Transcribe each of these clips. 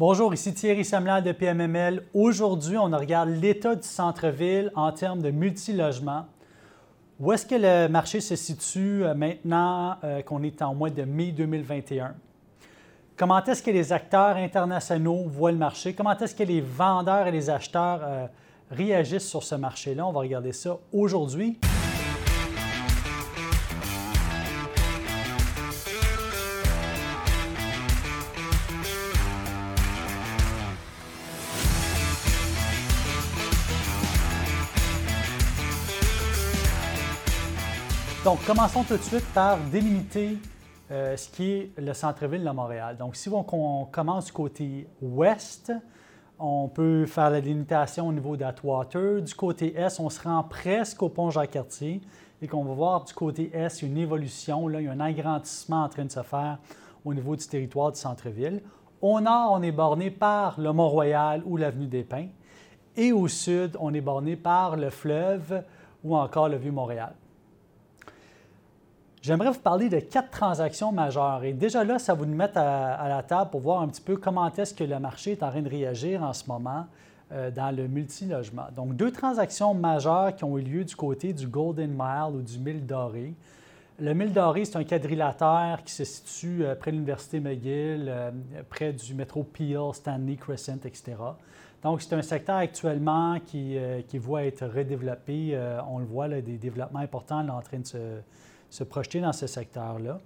Bonjour, ici Thierry Samlin de PMML. Aujourd'hui, on regarde l'état du centre-ville en termes de multilogement. Où est-ce que le marché se situe euh, maintenant euh, qu'on est en mois de mai 2021? Comment est-ce que les acteurs internationaux voient le marché? Comment est-ce que les vendeurs et les acheteurs euh, réagissent sur ce marché-là? On va regarder ça aujourd'hui. Donc, commençons tout de suite par délimiter euh, ce qui est le centre-ville de Montréal. Donc, si on, commence du côté ouest, on peut faire la délimitation au niveau d'Atwater. Du côté est, on se rend presque au pont Jacques-Cartier et qu'on va voir du côté est une évolution. Là, il y a un agrandissement en train de se faire au niveau du territoire du centre-ville. Au nord, on est borné par le Mont-Royal ou l'avenue des Pins. Et au sud, on est borné par le fleuve ou encore le Vieux-Montréal. J'aimerais vous parler de quatre transactions majeures. Et déjà là, ça va nous mettre à, la table pour voir un petit peu comment est-ce que le marché est en train de réagir en ce moment euh, dans le multilogement. Donc, deux transactions majeures qui ont eu lieu du côté du Golden Mile ou du Mille Doré. Le Mille Doré, c'est un quadrilatère qui se situe euh, près de l'Université McGill, euh, près du métro Peel, Stanley Crescent, etc. Donc, c'est un secteur actuellement qui, voit être redéveloppé. on le voit, là, des développements importants en train de se se projeter dans ce secteur-là.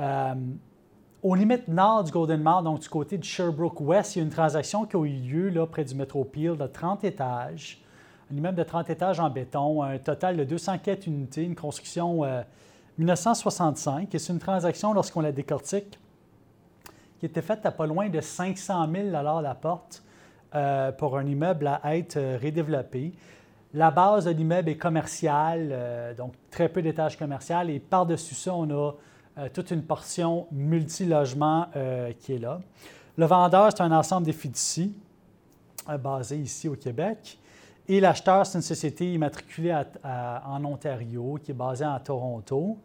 Euh, aux limites nord du Golden Mile, donc du côté de Sherbrooke West, il y a une transaction qui a eu lieu là, près du métro Peel de 30 étages, un immeuble de 30 étages en béton, un total de 204 unités, une construction 1965. Euh, c'est une transaction, lorsqu'on la décortique, qui était faite à pas loin de 500 000 la porte euh, pour un immeuble à être redéveloppé. La base de l'immeuble est commerciale, euh, donc très peu d'étages commerciaux. Et par-dessus ça, on a euh, toute une portion multilogement euh, qui est là. Le vendeur, c'est un ensemble de fiducies basé ici au Québec. Et l'acheteur, c'est une société immatriculée en Ontario, qui est basée à Toronto,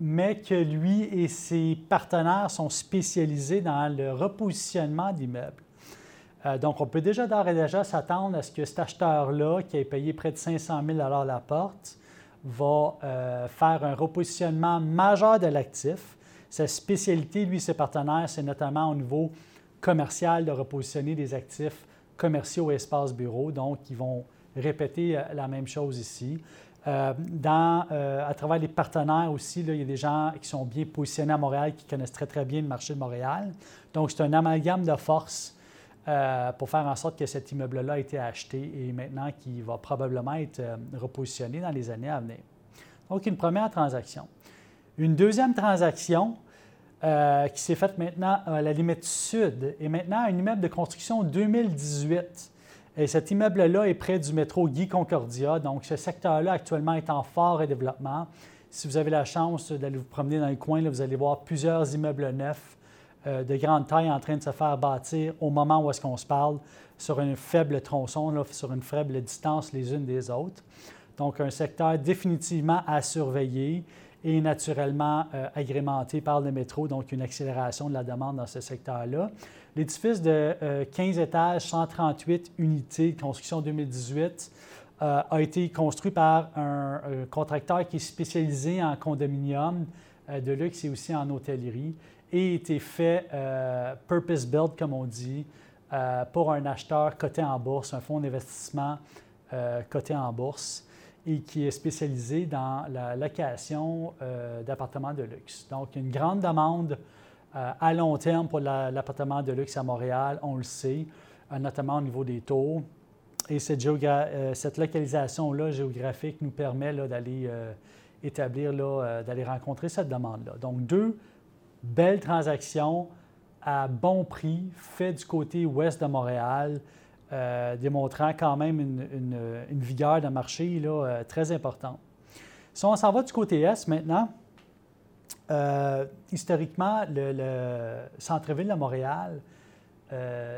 mais que lui et ses partenaires sont spécialisés dans le repositionnement d'immeubles. Euh, donc, on peut déjà d'ores et déjà s'attendre à ce que cet acheteur-là, qui a payé près de 500 000 à la porte, va euh, faire un repositionnement majeur de l'actif. Sa spécialité, lui, ses partenaires, c'est notamment au niveau commercial de repositionner des actifs commerciaux et espaces bureaux. Donc, ils vont répéter euh, la même chose ici. à travers les partenaires aussi, il y a des gens qui sont bien positionnés à Montréal, qui connaissent très, très bien le marché de Montréal. Donc, c'est un amalgame de forces euh, pour faire en sorte que cet immeuble-là a été acheté et maintenant qu'il va probablement être euh, repositionné dans les années à venir. Donc, une première transaction. Une deuxième transaction euh, qui s'est faite maintenant à la limite sud et maintenant un immeuble de construction 2018. Et cet immeuble-là est près du métro Guy Concordia. Donc, ce secteur-là actuellement est en fort développement. Si vous avez la chance d'aller vous promener dans le coin, vous allez voir plusieurs immeubles neufs de grande taille en train de se faire bâtir au moment où est-ce qu'on se parle sur une faible tronçon, sur une faible distance les unes des autres. Donc, un secteur définitivement à surveiller et naturellement euh, agrémenté par le métro, donc une accélération de la demande dans ce secteur-là. L'édifice de 15 euh, étages, 138 unités construction 2018 a été construit par un, un, contracteur qui est spécialisé en condominium de luxe et aussi en hôtellerie et été fait euh, purpose-built, comme on dit, euh, pour un acheteur coté en bourse, un fonds d'investissement euh, coté en bourse et qui est spécialisé dans la location d'appartements de luxe. Donc, une grande demande à long terme pour l'appartement de luxe à Montréal, on le sait, notamment au niveau des taux. Et cette, cette localisation-là géographique nous permet d'aller établir, d'aller rencontrer cette demande-là. Donc, deux belle transaction à bon prix, fait du côté ouest de Montréal, euh, démontrant quand même une, vigueur de marché là, euh, très importante. Si on s'en va du côté est maintenant, euh, historiquement, le, centre-ville de Montréal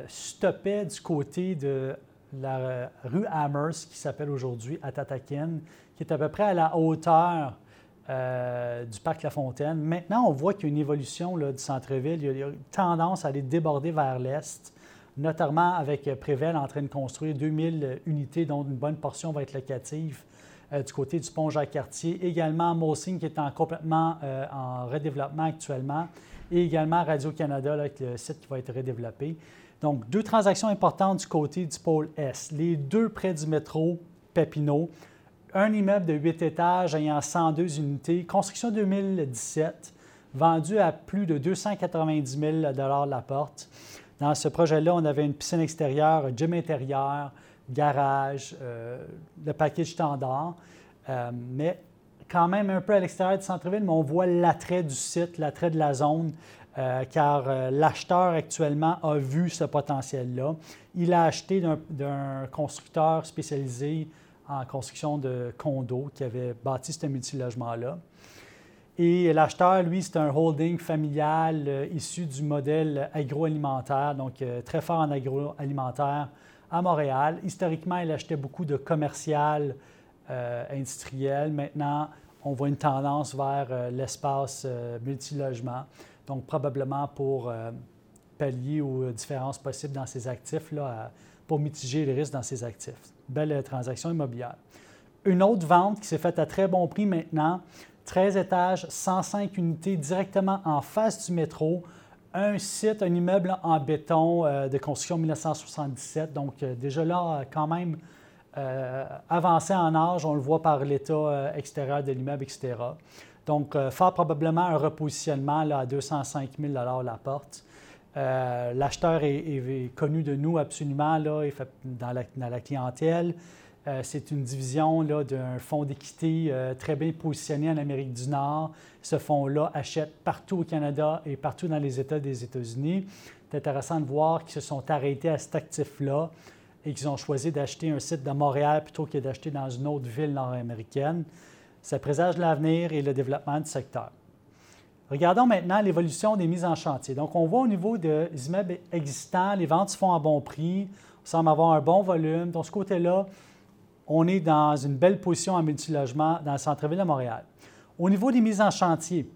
stoppait du côté de la rue Amherst, qui s'appelle aujourd'hui Atatakin, qui est à peu près à la hauteur du parc La Fontaine. Maintenant, on voit qu'il y a une évolution du centre-ville. Il y a une tendance à aller déborder vers l'est, notamment avec Prével en train de construire 2000 unités, dont une bonne portion va être locative du côté du pont Jacques-Cartier. Également, Mossing qui est en, complètement en redéveloppement actuellement. Et également Radio-Canada, avec le site qui va être redéveloppé. Donc, deux transactions importantes du côté du pôle S. Les deux près du métro Papineau. Un immeuble de 8 étages ayant 102 unités, construction 2017, vendu à plus de 290 000 la porte. Dans ce projet-là, on avait une piscine extérieure, un gym intérieur, garage, euh, le package standard, euh, mais quand même un peu à l'extérieur du centre-ville, mais on voit l'attrait du site, l'attrait de la zone. Euh, car l'acheteur actuellement a vu ce potentiel-là. Il a acheté d'un constructeur spécialisé en construction de condos qui avait bâti ce multilogement-là. Et l'acheteur, lui, c'est un holding familial euh, issu du modèle agroalimentaire, donc très fort en agroalimentaire à Montréal. Historiquement, il achetait beaucoup de commercial industriel. Maintenant, on voit une tendance vers l'espace multilogement. Donc, probablement pour euh, pallier aux différences possibles dans ses actifs, là, pour mitiger les risques dans ses actifs. Belle euh, transaction immobilière. Une autre vente qui s'est faite à très bon prix maintenant, 13 étages, 105 unités directement en face du métro, un site, un immeuble en béton euh, de construction 1977. Donc, déjà là, quand même avancé en âge, on le voit par l'état extérieur de l'immeuble, etc. Donc, euh, faire probablement un repositionnement là, à 205 000 la porte. Euh, l'acheteur est, connu de nous absolument dans, la, clientèle. Euh, c'est une division d'un fonds d'équité très bien positionné en Amérique du Nord. Ce fonds-là achète partout au Canada et partout dans les États des États-Unis. C'est intéressant de voir qu'ils se sont arrêtés à cet actif-là et qu'ils ont choisi d'acheter un site de Montréal plutôt que d'acheter dans une autre ville nord-américaine. Ça présage l'avenir et le développement du secteur. Regardons maintenant l'évolution des mises en chantier. Donc, on voit au niveau des immeubles existants, les ventes se font à bon prix, on semble avoir un bon volume. De ce côté-là, on est dans une belle position en multilogement dans le centre-ville de Montréal. Au niveau des mises en chantier,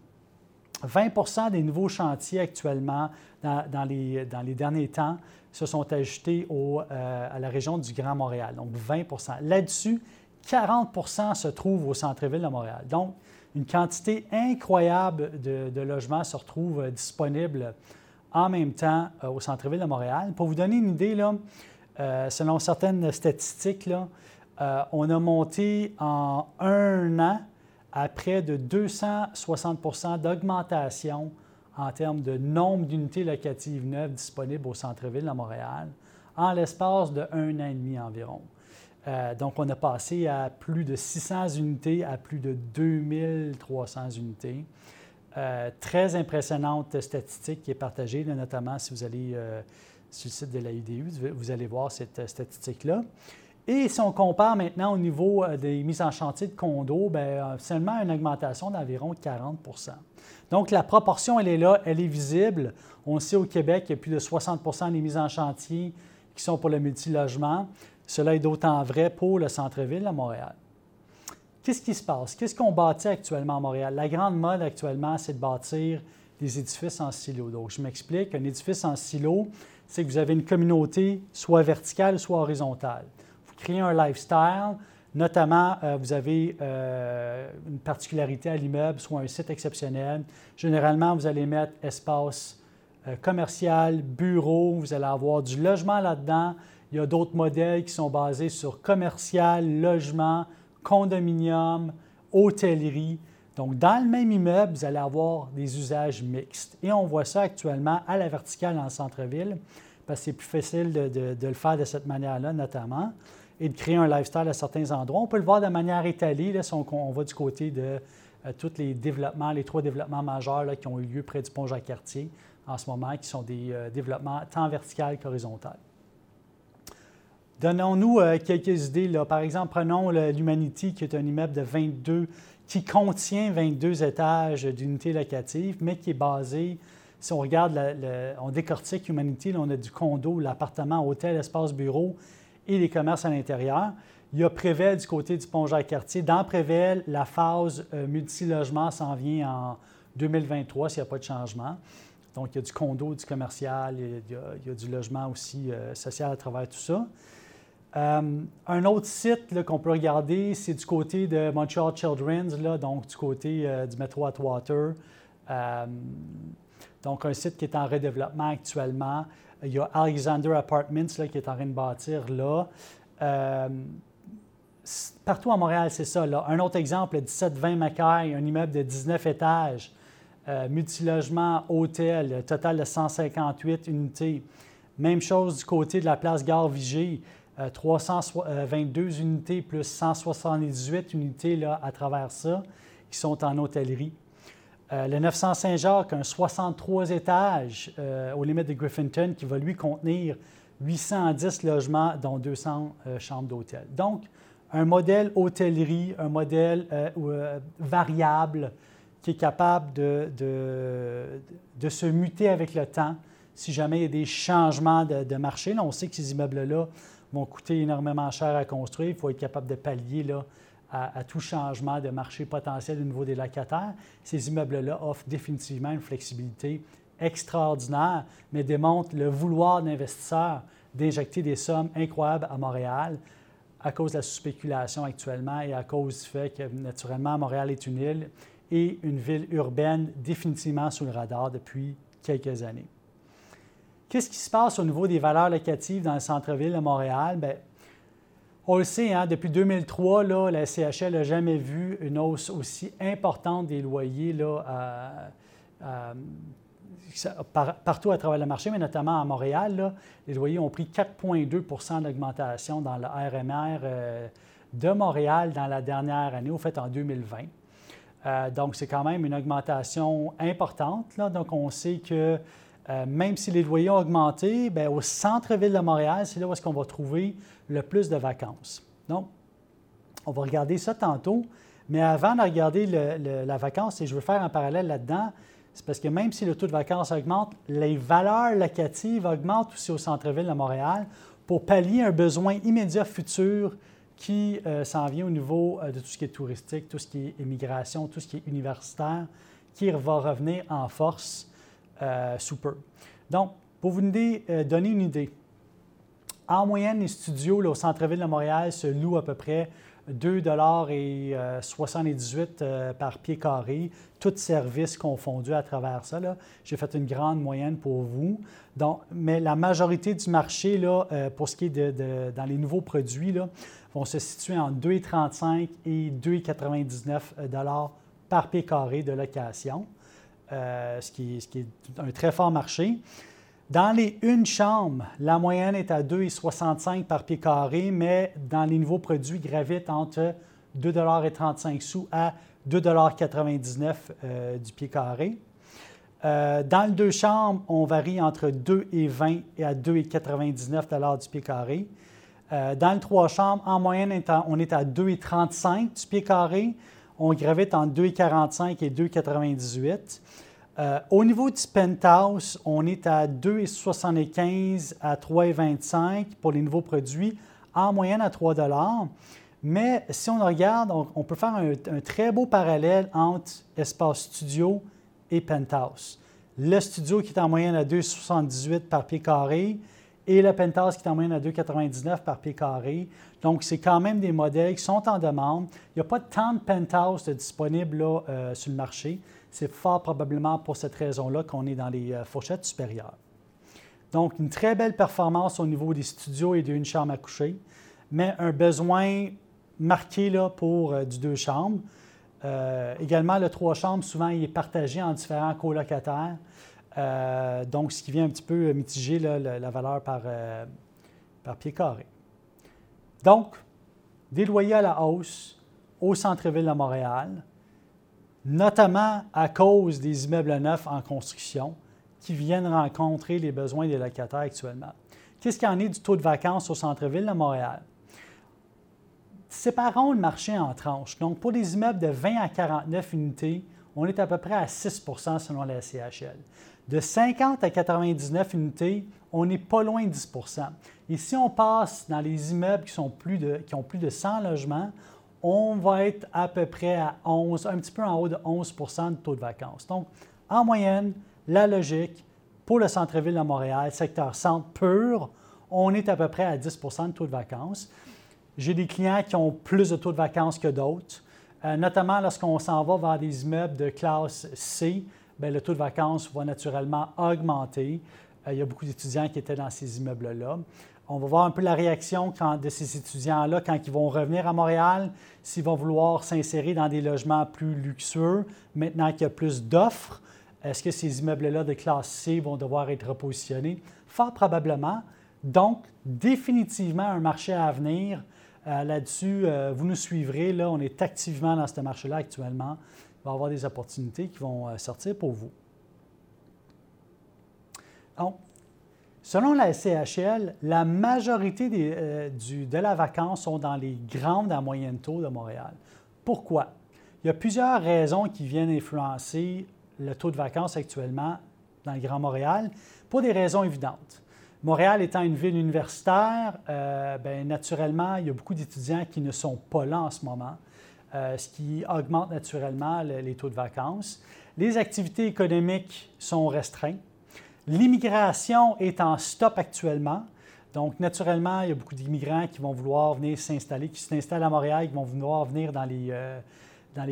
20% des nouveaux chantiers actuellement dans, les, derniers temps se sont ajoutés euh, à la région du Grand Montréal, donc 20% Là-dessus, 40% se trouvent au centre-ville de Montréal. Donc, une quantité incroyable de, logements se retrouvent euh, disponibles en même temps euh, au centre-ville de Montréal. Pour vous donner une idée, là, euh, selon certaines statistiques, on a monté en un an à près de 260% d'augmentation en termes de nombre d'unités locatives neuves disponibles au centre-ville de Montréal en l'espace de un an et demi environ. Euh, donc, on a passé à plus de 600 unités à plus de 2300 unités. Euh, très impressionnante statistique qui est partagée, notamment si vous allez euh, sur le site de la IDU, vous allez voir cette statistique-là. Et si on compare maintenant au niveau des mises en chantier de condos, bien, seulement une augmentation d'environ 40% Donc, la proportion, elle est là, elle est visible. On sait au Québec qu'il y a plus de 60% des mises en chantier qui sont pour le multilogement. Cela est d'autant vrai pour le centre-ville à Montréal. Qu'est-ce qui se passe? Qu'est-ce qu'on bâtit actuellement à Montréal? La grande mode actuellement, c'est de bâtir des édifices en silo. Donc, je m'explique. Un édifice en silo, c'est que vous avez une communauté soit verticale, soit horizontale. Vous créez un lifestyle. Notamment, euh, vous avez euh, une particularité à l'immeuble, soit un site exceptionnel. Généralement, vous allez mettre espace euh, commercial, bureau, vous allez avoir du logement là-dedans, il y a d'autres modèles qui sont basés sur commercial, logement, condominium, hôtellerie. Donc, dans le même immeuble, vous allez avoir des usages mixtes. Et on voit ça actuellement à la verticale le centre-ville, parce que c'est plus facile de, le faire de cette manière-là, notamment, et de créer un lifestyle à certains endroits. On peut le voir de manière étalée, là, si on, va du côté de euh, tous les développements, les trois développements majeurs qui ont eu lieu près du pont Jacques-Cartier en ce moment, qui sont des euh, développements tant vertical qu'horizontal. Donnons-nous euh, quelques idées. Là. Par exemple, prenons l'Humanity, qui est un immeuble de 22, qui contient 22 étages d'unités locatives, mais qui est basé, si on regarde, on décortique Humanity, on a du condo, l'appartement, hôtel, espace bureau, et les commerces à l'intérieur. Il y a Prével du côté du pont Jacques-Cartier. Dans Prével, la phase euh, multilogement s'en vient en 2023 s'il n'y a pas de changement. Donc, il y a du condo, du commercial, il y a, du logement aussi euh, social à travers tout ça. Euh, un autre site qu'on peut regarder, c'est du côté de Montreal Children's, donc du côté du métro Atwater. donc, un site qui est en redéveloppement actuellement. Il y a Alexander Apartments qui est en train de bâtir là partout à Montréal, c'est ça. Un autre exemple, le 1720 Macaille, un immeuble de 19 étages, euh, multilogement, hôtel, total de 158 unités. Même chose du côté de la place Gare-Vigée, 322 euh, unités plus 178 unités là, à travers ça qui sont en hôtellerie. Euh, le 900 Saint-Jacques, un 63 étages aux limites de Griffinton qui va lui contenir 810 logements, dont 200 chambres d'hôtel. Donc, un modèle hôtellerie, un modèle euh, euh, variable qui est capable de, de, se muter avec le temps si jamais il y a des changements de, marché. Là, on sait que ces immeubles-là vont coûter énormément cher à construire. Il faut être capable de pallier là, à, tout changement de marché potentiel au niveau des locataires. Ces immeubles-là offrent définitivement une flexibilité extraordinaire, mais démontrent le vouloir d'investisseurs d'injecter des sommes incroyables à Montréal à cause de la spéculation actuellement et à cause du fait que, naturellement, Montréal est une île et une ville urbaine définitivement sous le radar depuis quelques années. Qu'est-ce qui se passe au niveau des valeurs locatives dans le centre-ville de Montréal? Bien, on le sait, hein, depuis 2003, là, la CHL n'a jamais vu une hausse aussi importante des loyers partout à travers le marché, mais notamment à Montréal, les loyers ont pris 4,2% d'augmentation dans le RMR euh, de Montréal dans la dernière année, au fait en 2020. Euh, donc, c'est quand même une augmentation importante. Donc, on sait que euh, même si les loyers ont augmenté, bien, au centre-ville de Montréal, c'est là où est-ce qu'on va trouver le plus de vacances. Donc, on va regarder ça tantôt. Mais avant de regarder la vacance, et je veux faire un parallèle là-dedans, c'est parce que même si le taux de vacances augmente, les valeurs locatives augmentent aussi au centre-ville de Montréal pour pallier un besoin immédiat futur qui euh, s'en vient au niveau euh, de tout ce qui est touristique, tout ce qui est immigration, tout ce qui est universitaire, qui va revenir en force euh. Donc, pour vous donner une idée, en moyenne, les studios au centre-ville de Montréal se louent à peu près 2,78 euh, par pied carré, tous services confondus à travers ça. J'ai fait une grande moyenne pour vous. Donc, mais la majorité du marché, là, euh, pour ce qui est de, dans les nouveaux produits, là, vont se situer entre 2,35 et 2,99 par pied carré de location, euh, ce, qui, est un très fort marché. Dans les une chambre, la moyenne est à 2,65 par pied carré, mais dans les nouveaux produits gravitent entre 2,35 sous à 2,99 euh, du pied carré. Euh, dans le deux chambres, on varie entre 2,20 et à 2,99 du pied carré. Euh, dans le trois chambres, en moyenne, on est à 2,35 du pied carré. On gravite entre 2,45 et 2,98. Euh, au niveau du penthouse, on est à 2,75 à 3,25 pour les nouveaux produits, en moyenne à 3 Mais si on regarde, on, peut faire un, très beau parallèle entre espace studio et penthouse. Le studio qui est en moyenne à 2,78 par pied carré et le penthouse qui moyenne à 2,99 par pied carré. Donc, c'est quand même des modèles qui sont en demande. Il n'y a pas tant de penthouse disponibles euh, sur le marché. C'est fort probablement pour cette raison-là qu'on est dans les euh, fourchettes supérieures. Donc, une très belle performance au niveau des studios et d'une chambre à coucher, mais un besoin marqué là, pour euh, du deux chambres. Également, le trois chambres, souvent, il est partagé en différents colocataires. Donc, ce qui vient un petit peu mitiger la, valeur par, par pied carré. Donc, des loyers à la hausse au centre-ville de Montréal, notamment à cause des immeubles neufs en construction qui viennent rencontrer les besoins des locataires actuellement. Qu'est-ce qu'il y en est du taux de vacances au centre-ville de Montréal? Séparons le marché en tranches. Donc, pour les immeubles de 20 à 49 unités, on est à peu près à 6% selon la CHL. De 50 à 99 unités, on n'est pas loin de 10% Et si on passe dans les immeubles qui, ont plus de 100 logements, on va être à peu près à 11, un petit peu en haut de 11% de taux de vacances. Donc, en moyenne, la logique pour le centre-ville de Montréal, secteur centre pur, on est à peu près à 10% de taux de vacances. J'ai des clients qui ont plus de taux de vacances que d'autres, euh, notamment lorsqu'on s'en va vers des immeubles de classe C, bien, le taux de vacances va naturellement augmenter. Euh, il y a beaucoup d'étudiants qui étaient dans ces immeubles-là. On va voir un peu la réaction de ces étudiants-là quand ils vont revenir à Montréal, s'ils vont vouloir s'insérer dans des logements plus luxueux, maintenant qu'il y a plus d'offres. Est-ce que ces immeubles-là de classe C vont devoir être repositionnés? Fort probablement. Donc, définitivement un marché à venir. Euh, là-dessus, euh, vous nous suivrez. Là, on est activement dans ce marché-là actuellement. Va avoir des opportunités qui vont euh, sortir pour vous. Selon la SCHL, la majorité de la vacance sont dans les grandes à moyenne taux de Montréal. Pourquoi? Il y a plusieurs raisons qui viennent influencer le taux de vacances actuellement dans le Grand Montréal, pour des raisons évidentes. Montréal étant une ville universitaire, euh, ben, naturellement, il y a beaucoup d'étudiants qui ne sont pas là en ce moment, euh, ce qui augmente naturellement les taux de vacances. Les activités économiques sont restreintes. L'immigration est en stop actuellement. Donc, naturellement, il y a beaucoup d'immigrants qui vont vouloir venir s'installer, qui s'installent à Montréal, qui vont vouloir venir dans les, euh,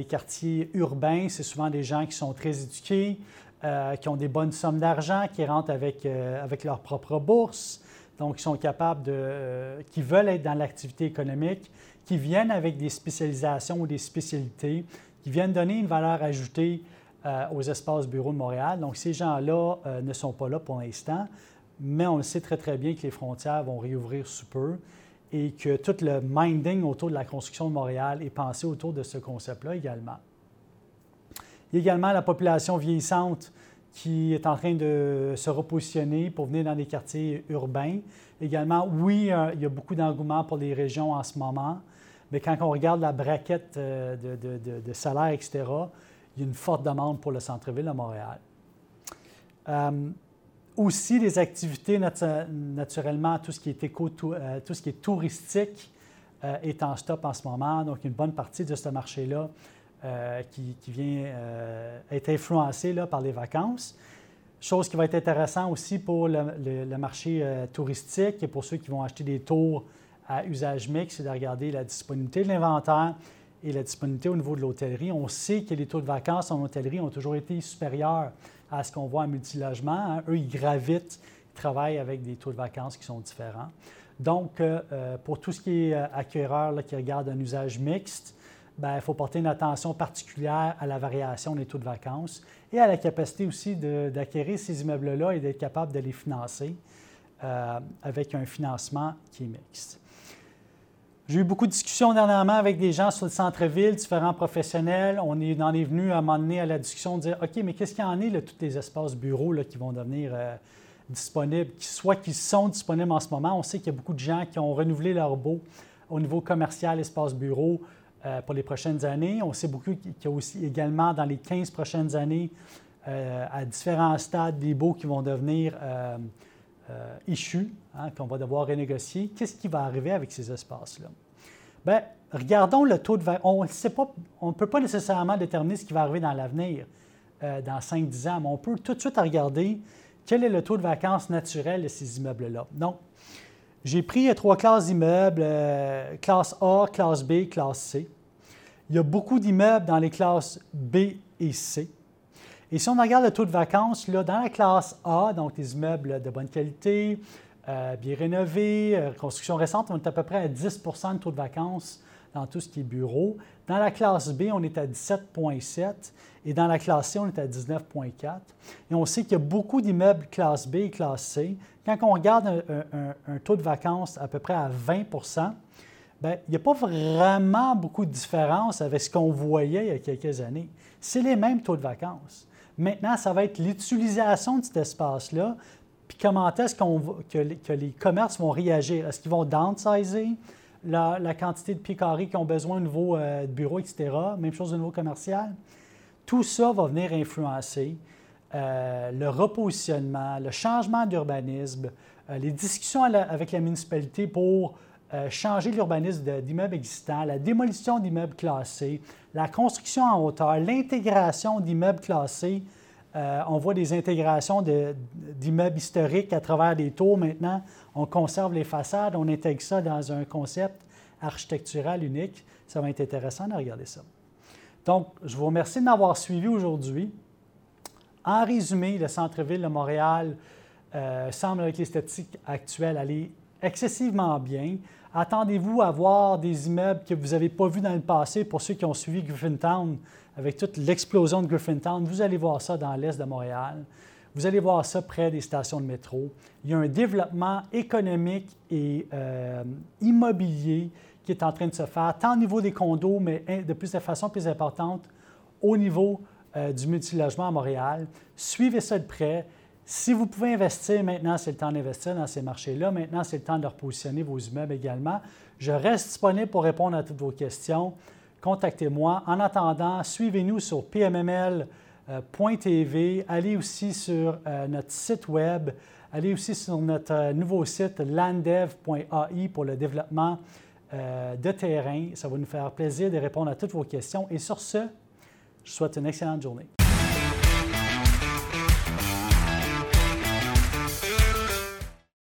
quartiers urbains. C'est souvent des gens qui sont très éduqués, euh, qui ont des bonnes sommes d'argent, qui rentrent avec, avec leur propre bourse, donc qui sont capables de, qui veulent être dans l'activité économique, qui viennent avec des spécialisations ou des spécialités, qui viennent donner une valeur ajoutée aux espaces bureaux de Montréal. Donc ces gens-là ne sont pas là pour l'instant, mais on le sait très très bien que les frontières vont réouvrir sous peu et que tout le minding autour de la construction de Montréal est pensé autour de ce concept-là également. Il y a également la population vieillissante qui est en train de se repositionner pour venir dans des quartiers urbains. Également, oui, euh, il y a beaucoup d'engouement pour les régions en ce moment, mais quand on regarde la braquette euh, de, salaire, etc., il y a une forte demande pour le centre-ville de Montréal. Euh, aussi, les activités, naturellement, tout ce qui est, éco, tout, ce qui est touristique est en stop en ce moment. Donc, une bonne partie de ce marché-là euh, qui, vient euh, être influencé par les vacances. Chose qui va être intéressant aussi pour le, marché euh, touristique et pour ceux qui vont acheter des tours à usage mixte, c'est de regarder la disponibilité de l'inventaire et la disponibilité au niveau de l'hôtellerie. On sait que les taux de vacances en hôtellerie ont toujours été supérieurs à ce qu'on voit en multilogement. Hein. Eux, ils gravitent, ils travaillent avec des taux de vacances qui sont différents. Donc, pour tout ce qui est acquéreur qui regarde un usage mixte, ben, il faut porter une attention particulière à la variation des taux de vacances et à la capacité aussi d'acquérir ces immeubles-là et d'être capable de les financer euh, avec un financement qui est mixte. J'ai eu beaucoup de discussions dernièrement avec des gens sur le centre-ville, différents professionnels. On, en est venu à un moment donné à la discussion de dire OK, mais qu'est-ce qu'il y en est, là, tous les espaces bureaux là, qui vont devenir euh, disponibles, soit qui sont disponibles en ce moment? On sait qu'il y a beaucoup de gens qui ont renouvelé leur beau au niveau commercial, espace bureau, euh, pour les prochaines années. On sait beaucoup qu'il y a aussi également dans les 15 prochaines années, euh, à différents stades, des baux qui vont devenir euh, hein, qu'on va devoir renégocier. Qu'est-ce qui va arriver avec ces espaces-là? Bien, regardons le taux de On ne peut pas nécessairement déterminer ce qui va arriver dans l'avenir, dans 5-10 ans, mais on peut tout de suite regarder quel est le taux de vacances naturel de ces immeubles-là. Donc, j'ai pris trois classes d'immeubles, euh, classe A, classe B, classe C. Il y a beaucoup d'immeubles dans les classes B et C. Et si on regarde le taux de vacances, là, dans la classe A, donc les immeubles de bonne qualité, euh, bien rénovés, euh, construction récente, on est à peu près à 10% de taux de vacances dans tout ce qui est bureau. Dans la classe B, on est à 17,7 et dans la classe C, on est à 19,4. Et on sait qu'il y a beaucoup d'immeubles classe B et classe C. Quand on regarde un, taux de vacances à peu près à 20 Bien, il n'y a pas vraiment beaucoup de différence avec ce qu'on voyait il y a quelques années. C'est les mêmes taux de vacances. Maintenant, ça va être l'utilisation de cet espace-là, puis comment est-ce que, les commerces vont réagir? Est-ce qu'ils vont downsizer? la, quantité de pieds carrés qu'ils ont besoin au niveau euh, de bureau, etc. Même chose au niveau commercial. Tout ça va venir influencer euh, le repositionnement, le changement d'urbanisme, euh, les discussions avec la municipalité pour changer l'urbanisme d'immeubles existants, la démolition d'immeubles classés, la construction en hauteur, l'intégration d'immeubles classés. on voit des intégrations d'immeubles historiques à travers des tours maintenant. On conserve les façades, on intègre ça dans un concept architectural unique. Ça va être intéressant de regarder ça. Donc, je vous remercie de m'avoir suivi aujourd'hui. En résumé, le centre-ville de Montréal euh, semble, avec l'esthétique actuelle, aller excessivement bien. Attendez-vous à voir des immeubles que vous n'avez pas vus dans le passé. Pour ceux qui ont suivi Griffintown, avec toute l'explosion de Griffintown, vous allez voir ça dans l'est de Montréal. Vous allez voir ça près des stations de métro. Il y a un développement économique et euh, immobilier qui est en train de se faire, tant au niveau des condos, mais de plus de façon plus importante au niveau euh, du multilogement à Montréal. Suivez ça de près. Si vous pouvez investir maintenant, c'est le temps d'investir dans ces marchés-là. Maintenant, c'est le temps de repositionner vos immeubles également. Je reste disponible pour répondre à toutes vos questions. Contactez-moi. En attendant, suivez-nous sur PMML .tv. Allez aussi sur euh, notre site web. Allez aussi sur notre euh, nouveau site landev.ai pour le développement euh, de terrain. Ça va nous faire plaisir de répondre à toutes vos questions. Et sur ce, je vous souhaite une excellente journée.